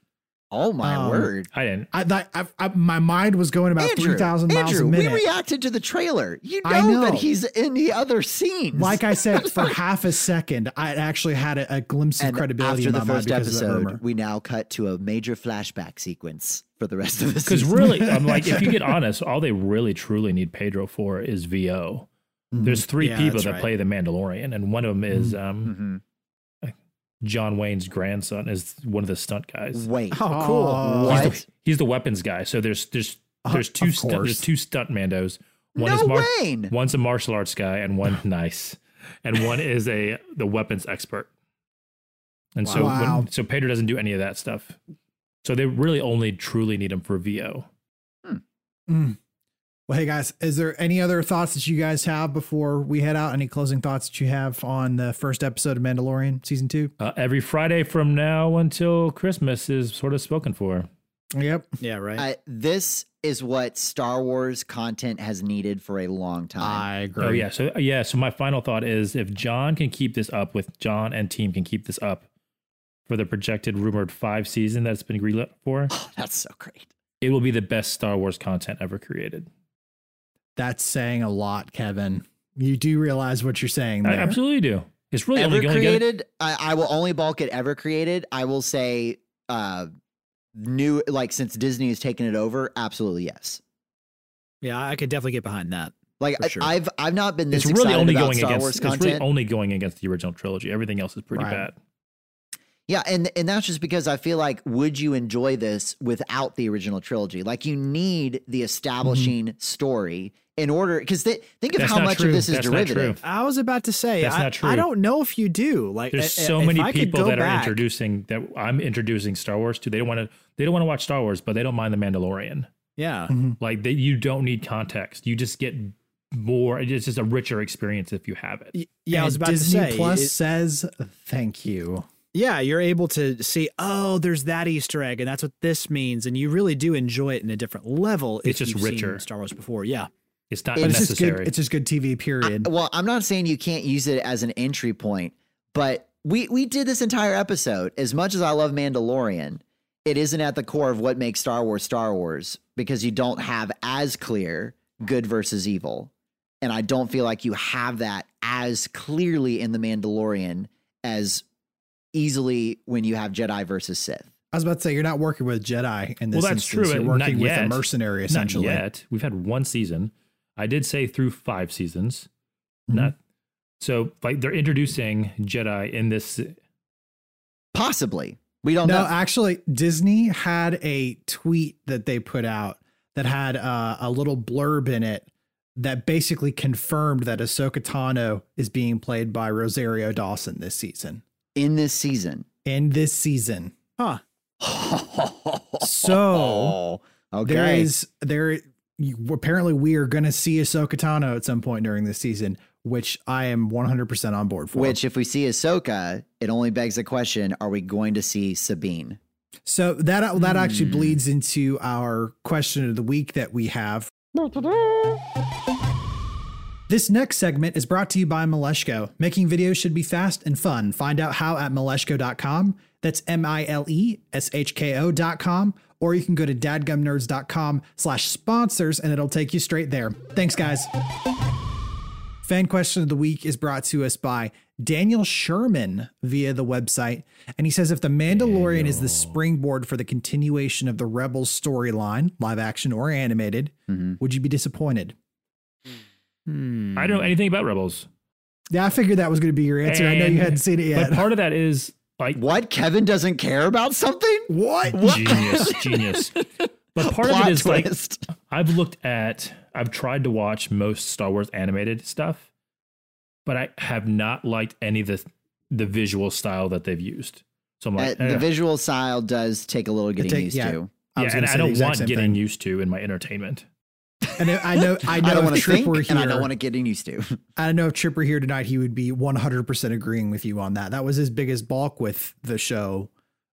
Oh my Um, word. I didn't. I, that, I, I my mind was going about Andrew, three thousand miles Andrew, a minute. we reacted to the trailer. You know, I know. that he's in the other scenes. like I said, for half a second, I actually had a, a glimpse of and credibility after in the my mind first because of that episode, rumor. we now cut to a major flashback sequence for the rest of the season. Because really, I'm like, if you get honest, all they really truly need Pedro for is VO. Mm-hmm. There's three Yeah, people that right. play the Mandalorian, and one of them is um, Mhm. John Wayne's grandson, is one of the stunt guys. Wait, Oh, cool. Oh, what? He's the, he's the weapons guy. So there's there's Uh, there's two of stunt, there's two stunt mandos. One no is mar- Wayne. one's a martial arts guy, and one nice, and one is a the weapons expert. And so Wow. when, so Pedro doesn't do any of that stuff. So they really only truly need him for VO. Mm. Well, hey guys, is there any other thoughts that you guys have before we head out? Any closing thoughts that you have on the first episode of Mandalorian season two? Uh, every Friday from now until Christmas is sort of spoken for. Yep. Yeah, right. Uh, this is what Star Wars content has needed for a long time. I agree. Oh yeah, so yeah, so my final thought is if John can keep this up, with John and team can keep this up for the projected rumored five season that's been greenlit for, That's so great. it will be the best Star Wars content ever created. That's saying a lot, Kevin. You do realize what you're saying I there. absolutely do. It's really ever only going to get created, I, I will only bulk it ever created. I will say, uh, new like since Disney has taken it over. Absolutely yes. yeah, I could definitely get behind that. Like I, sure. I've I've not been this it's really excited only about going Star against Wars it's really content. only going against the original trilogy. Everything else is pretty Right. bad. Yeah, and and that's just because I feel like would you enjoy this without the original trilogy? Like you need the establishing story in order because th- think of That's how much true. of this is That's derivative. I was about to say, That's I, not true. I don't know if you do. Like, There's i- so if many I people go that are introducing that I'm introducing Star Wars to. They don't want to. They don't want to watch Star Wars, but they don't mind the Mandalorian. Yeah, mm-hmm. Like they, you don't need context. You just get more. It's just a richer experience if you have it. Y- yeah. I was And about Disney to say, Plus it- says thank you. yeah, you're able to see. Oh, there's that Easter egg, and that's what this means, and you really do enjoy it in a different level. It's if just you've seen richer. Star Wars before. Yeah, It's not It's But it's just necessary. good. It's just good TV. Period. Well, I'm not saying you can't use it as an entry point, but we we did this entire episode. As much as I love Mandalorian, it isn't at the core of what makes Star Wars Star Wars because you don't have as clear good versus evil. And I don't feel like you have that as clearly in The Mandalorian as easily when you have Jedi versus Sith. I was about to say you're not working with Jedi in this Well, that's instance. true. You're Not working with a yet. mercenary not essentially. yet. We've had one season. I did say through five seasons. Mhm. Not so. Like they're introducing Jedi in this. Possibly. We don't No, know. actually, Disney had a tweet that they put out that had uh, a little blurb in it that basically confirmed that Ahsoka Tano is being played by Rosario Dawson this season. in this season. In this season, huh? So, okay. there is there. You, apparently, we are going to see Ahsoka Tano at some point during this season, which I am 100% on board for. Which, if we see Ahsoka, it only begs the question: Are we going to see Sabine? So that that actually Hmm. bleeds into our question of the week that we have. This next segment is brought to you by Mileshko. Making videos should be fast and fun. Find out how at mileshko.com. That's M I L E S H K O.com. Or you can go to dadgumnerds.com slash sponsors and it'll take you straight there. Thanks, guys. Fan question of the week is brought to us by Daniel Sherman via the website. And he says if The Mandalorian is the springboard for the continuation of the Rebels storyline, live action or animated, would you be disappointed? Hmm. I don't know anything about Rebels, Yeah, I figured that was going to be your answer. I know you hadn't seen it yet. but part of that is like What? Kevin doesn't care about something? what? genius, genius. But part Plot of it is like. I've looked at, I've tried to watch most Star Wars animated stuff, but I have not liked any of the the visual style that they've used. So I'm Uh, like, the eh. visual style does take a little getting take- used yeah. to. I was yeah, and gonna say I don't want same getting thing. used to in my entertainment. And I know, I I don't want if to Trip think, were and I don't want to get used to. I know if Trip were here tonight, he would be 100% agreeing with you on that. That was his biggest balk with the show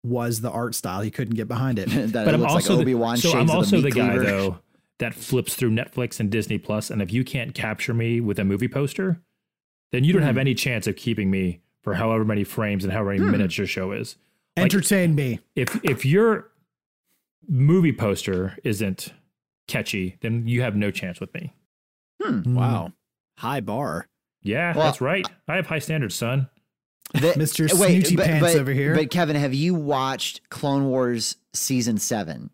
was the art style. He couldn't get behind it. that but it I'm looks also like the, Obi Wan. so I'm also the guy though that flips through Netflix and Disney Plus, and if you can't capture me with a movie poster, then you don't have hmm. any chance of keeping me for however many frames and however many hmm. minutes your show is. Like- Entertain me. If if your movie poster isn't catchy, then you have no chance with me. Hmm. Hmm. Wow. High bar. Yeah, Well- that's right. I have high standards, son. The- Mr. wait, Snooty but- Pants but- over here. But Kevin, have you watched Clone Wars season seven?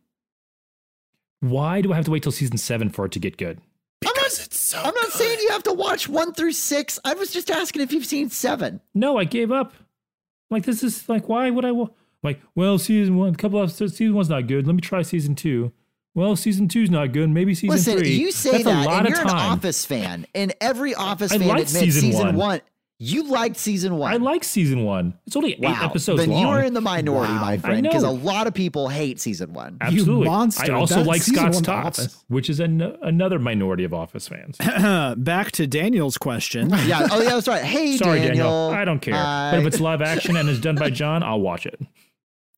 Why do I have to wait till season seven for it to get good? Because it's so I'm not saying you have to watch one through six. I was just asking if you've seen seven. No, I gave up. Like this is like why would I? wa- Like well, season one, a couple of season one's not good. Let me try season two. Well, season two's not good. Maybe season Listen, three. you say That's that, a lot and of you're an time. Office fan, and every Office I fan liked admits season season, one. one. You liked season one. I like season one. It's only eight wow. episodes then long. you are in the minority, Wow. my friend, because a lot of people hate season one. Absolutely. monster. I also That like season Scott's Tots, Office. which is an, another minority of Office fans. Back to Daniel's question. yeah. Oh, yeah. That's right. Hey, Sorry, Daniel. Daniel. I don't care. Hi. But if it's live action and is done by John, I'll watch it.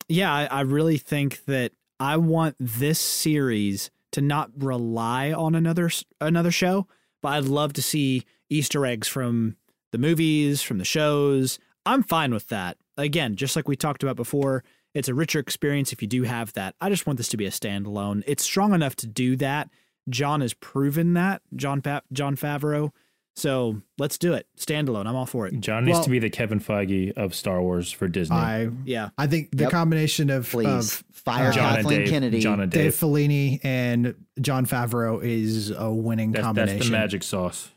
yeah, I, I really think that I want this series to not rely on another another show, but I'd love to see Easter eggs from the movies, from the shows. I'm fine with that. Again, just like we talked about before, it's a richer experience if you do have that. I just want this to be a standalone. It's strong enough to do that. John has proven that, John pa- Jon Favreau. So let's do it. Standalone. I'm all for it. John needs Well- to be the Kevin Feige of Star Wars for Disney. I Yeah. I think the Yep. combination of, Please of fire John and Kathleen Dave. Kennedy. John and Dave Dave. Filoni and Jon Favreau is a winning That's, combination. that's the magic sauce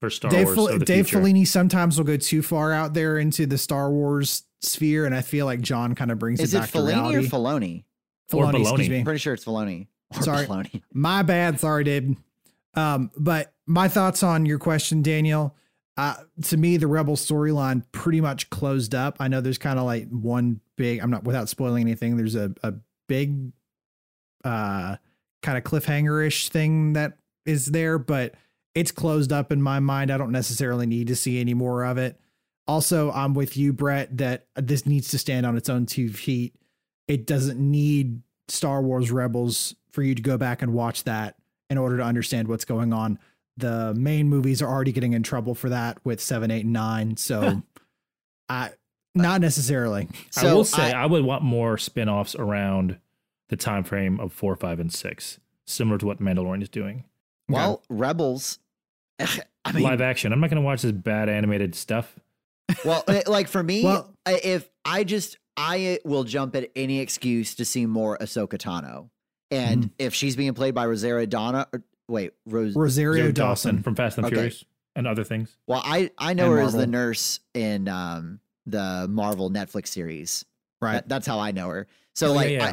for Star Dave, Wars. Fil- of the Dave future. Filoni sometimes will go too far out there into the Star Wars sphere, and I feel like John kind of brings Is it it back to Filoni or reality. Filoni? Or Filoni, excuse me. I'm pretty sure it's Filoni. Or Sorry. Filoni. My bad. Sorry, Dave. Um, but my thoughts on your question, Daniel. Uh, to me, the Rebel storyline pretty much closed up. I know there's kind of like one big. I'm not without spoiling anything. There's a a big, uh, kind of cliffhanger ish thing that is there, but it's closed up in my mind. I don't necessarily need to see any more of it. Also, I'm with you, Brett, that this needs to stand on its own two feet. It doesn't need Star Wars Rebels for you to go back and watch that in order to understand what's going on. The main movies are already getting in trouble for that with seven, eight, and nine. So, I not necessarily. I will say I, would want more spin-offs around the time frame of four, five, and six, similar to what Mandalorian is doing. well, Rebels. I mean, Live action. I'm not going to watch this bad animated stuff. well, eh, like for me, Well- if I just I will jump at any excuse to see more Ahsoka Tano, and Mm-hmm. if she's being played by Rosario Donna, or, wait, Rose. Rosario Zoe Dawson. from Fast and Okay. Furious and other things. Well, I I know And her as the nurse in um the Marvel Netflix series. Right. That- that's how I know her. So like yeah, yeah.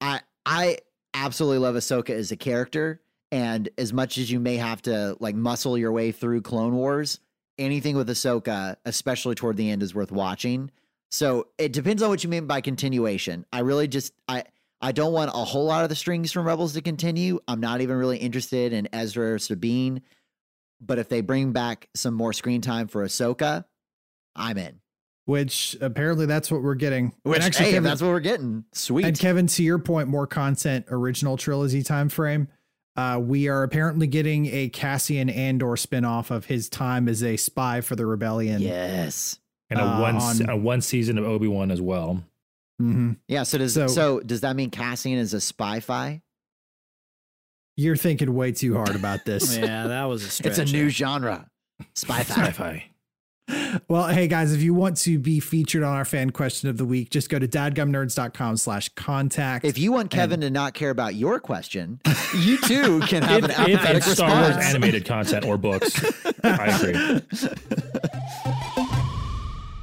I, I I absolutely love Ahsoka as a character, and as much as you may have to like muscle your way through Clone Wars, anything with Ahsoka, especially toward the end, is worth watching. So it depends on what you mean by continuation. I really just I I don't want a whole lot of the strings from Rebels to continue. I'm not even really interested in Ezra or Sabine. But if they bring back some more screen time for Ahsoka, I'm in. which apparently that's what we're getting. Which and actually, hey, Kevin, that's what we're getting. Sweet. and Kevin, to your point, more content, original trilogy time frame. Uh, we are apparently getting a Cassian Andor spinoff of his time as a spy for the rebellion. yes. And a Uh, one on- a one season of Obi Wan as well. Hmm Yeah. So does so, So- does that mean Cassian is a spy fi? You're thinking way too hard about this. Yeah, that was a stretch. It's a new genre. Spy fi. Sci-fi. Well, hey guys, if you want to be featured on our fan question of the week, just go to dadgumnerds.com slash contact. if you want Kevin to not care about your question, you too can have an If, if Star Wars response. animated content or books, I agree.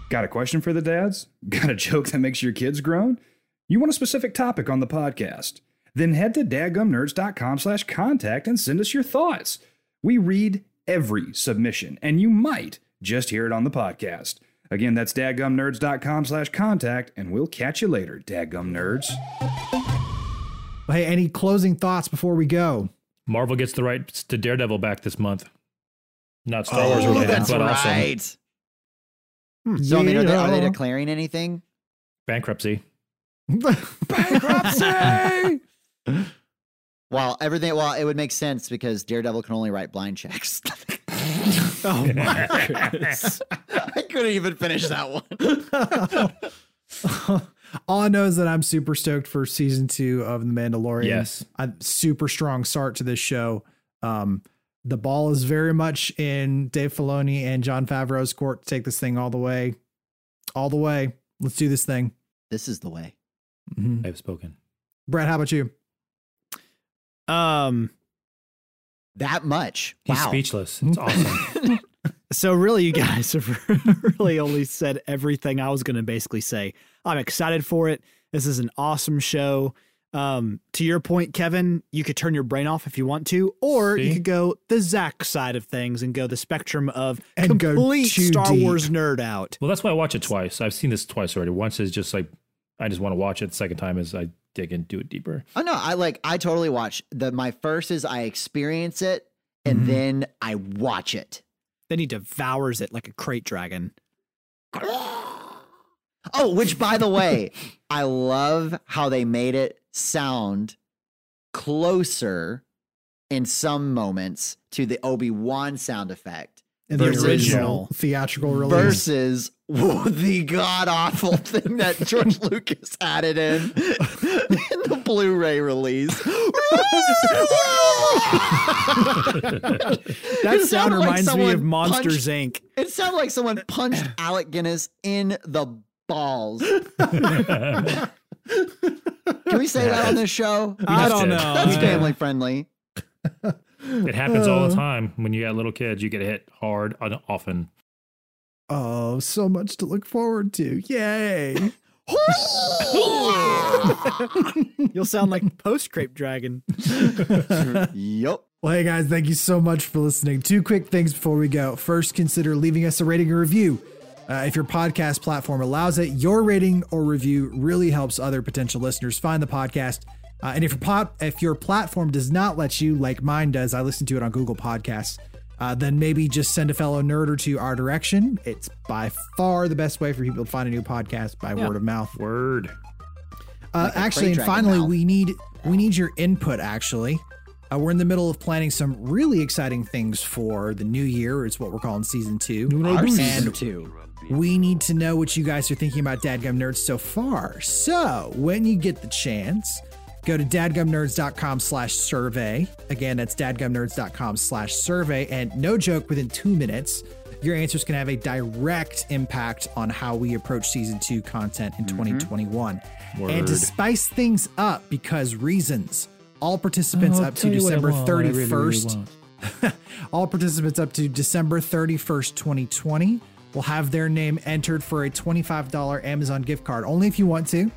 Got a question for the dads? Got a joke that makes your kids groan? You want a specific topic on the podcast? Then head to dadgumnerds.com slash contact and send us your thoughts. We read every submission, and you might just hear it on the podcast. Again, that's dadgumnerds.com slash contact, and we'll catch you later, dadgum nerds. hey, any closing thoughts before we go? Marvel gets the rights to Daredevil back this month. Not Star oh, Wars Oh, related, that's but also right. So I mean, are they, are they declaring anything? bankruptcy. Bankruptcy! Well, everything. Well, it would make sense because Daredevil can only write blind checks. Oh my goodness. I couldn't even finish that one. All I know is that I'm super stoked for season two of The Mandalorian. Yes. a super strong start to this show. Um, the ball is very much in Dave Filoni and Jon Favreau's court to take this thing all the way, all the way. Let's do this thing. This is the way. Mhm. I've spoken. Brett, how about you? Um. That much. He's wow. speechless. It's awesome. So really, you guys have really only said everything I was going to basically say. I'm excited for it. This is an awesome show. Um, to your point, Kevin, you could turn your brain off if you want to, or you could go the Zach side of things and go the spectrum of And complete Star deep. Wars nerd out. well, that's why I watch it twice. I've seen this twice already. Once is just like I just want to watch it. The second time is I dig into it deeper. Oh no, I like. I totally watch. The my first is I experience it and Mhm. then I watch it. Then he devours it like a krayt dragon. Oh, which by the way, I love how they made it sound closer in some moments to the Obi Wan sound effect In the original theatrical release. versus the god awful thing that George Lucas added in in the Blu-ray release. That sound sounded like reminds me of Monsters punched- Inc. It sounded like someone punched Alec Guinness in the balls. Can we say that on this show? I don't did. know. That's Yeah. family friendly. It happens all the uh. time when you got little kids. You get hit hard and often. Oh, so much to look forward to. Yay. You'll sound like post Krayt Dragon. yup. Well, hey guys, thank you so much for listening. Two quick things before we go. First, consider leaving us a rating or review. Uh, if your podcast platform allows it, your rating or review really helps other potential listeners find the podcast. Uh, and if your pot, if your platform does not let you, like mine does, I listen to it on Google Podcasts. Uh, then maybe just send a fellow nerd or two our direction. It's by far the best way for people to find a new podcast by word of mouth. Word. Uh, Like actually, and finally, mouth. we need we need your input. Actually, uh, we're in the middle of planning some really exciting things for the new year. It's what we're calling season two. Our season two. We need to know what you guys are thinking about Dadgum Nerds so far. So when you get the chance, go to dadgumnerds.com slash survey. Again, that's dadgumnerds.com slash survey. And no joke, within two minutes, your answers can have a direct impact on how we approach season two content in mm-hmm. 2021. And to spice things up, because reasons, all participants up to December 31st all participants up to December 31st, 2020 will have their name entered for a $25 Amazon gift card, only if you want to.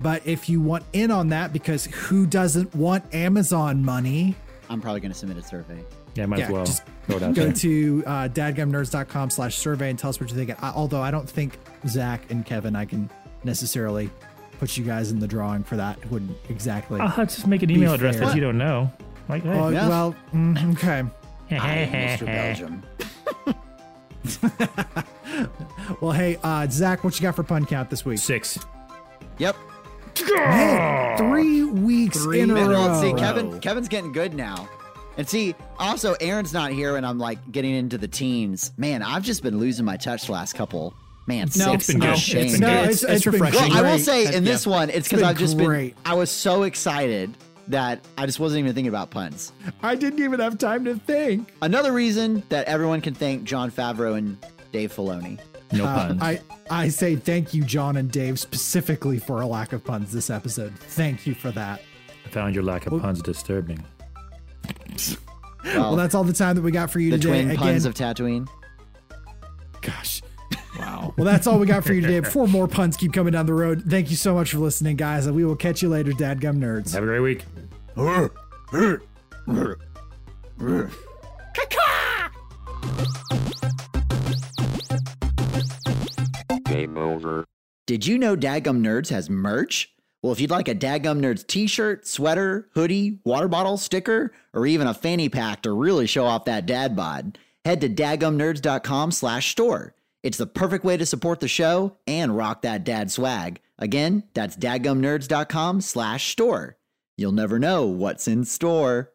But if you want in on that, because who doesn't want Amazon money, I'm probably going to submit a survey. Yeah, might Yeah, as well. just Throw it go there. to uh, dadgumnerds.com slash survey and tell us what you think. I, although I don't think Zach and Kevin, I can necessarily put you guys in the drawing for that. It wouldn't exactly. I'll just make an email address fair. that you don't know. Like, hey. Oh, yeah. Well, mm, okay. I am Mr. Belgium. Well, hey, uh, Zach, what you got for pun count this week? six. Yep. Man, three weeks Three in a Man, row. well, see, Kevin, Kevin's getting good now. And see, also, Aaron's not here, and I'm like getting into the teens. Man, I've just been losing my touch the last couple. Man, No, six. it's been good. ashamed. It's been No, good. it's, It's- it's it's refreshing. Well, I will say in Yeah. this one, it's because I've just great. been. I was so excited that I just wasn't even thinking about puns. I didn't even have time to think. Another reason that everyone can thank Jon Favreau and Dave Filoni. No Uh, puns. I I say thank you, John and Dave, specifically for a lack of puns this episode. Thank you for that. I found your lack of puns disturbing. Well, Well, that's all the time that we got for you the today. twin Again, puns of Tatooine. gosh. Wow. Well, that's all we got for you today. Before more puns keep coming down the road, thank you so much for listening, guys, and we will catch you later, Dadgum Nerds. Have a great week. Game over. Did you know Dadgum Nerds has merch? Well, if you'd like a Dadgum Nerds t shirt, sweater, hoodie, water bottle, sticker, or even a fanny pack to really show off that dad bod, head to dadgumnerds.com slash store. It's the perfect way to support the show and rock that dad swag. Again, that's dadgumnerds.com slash store. You'll never know what's in store.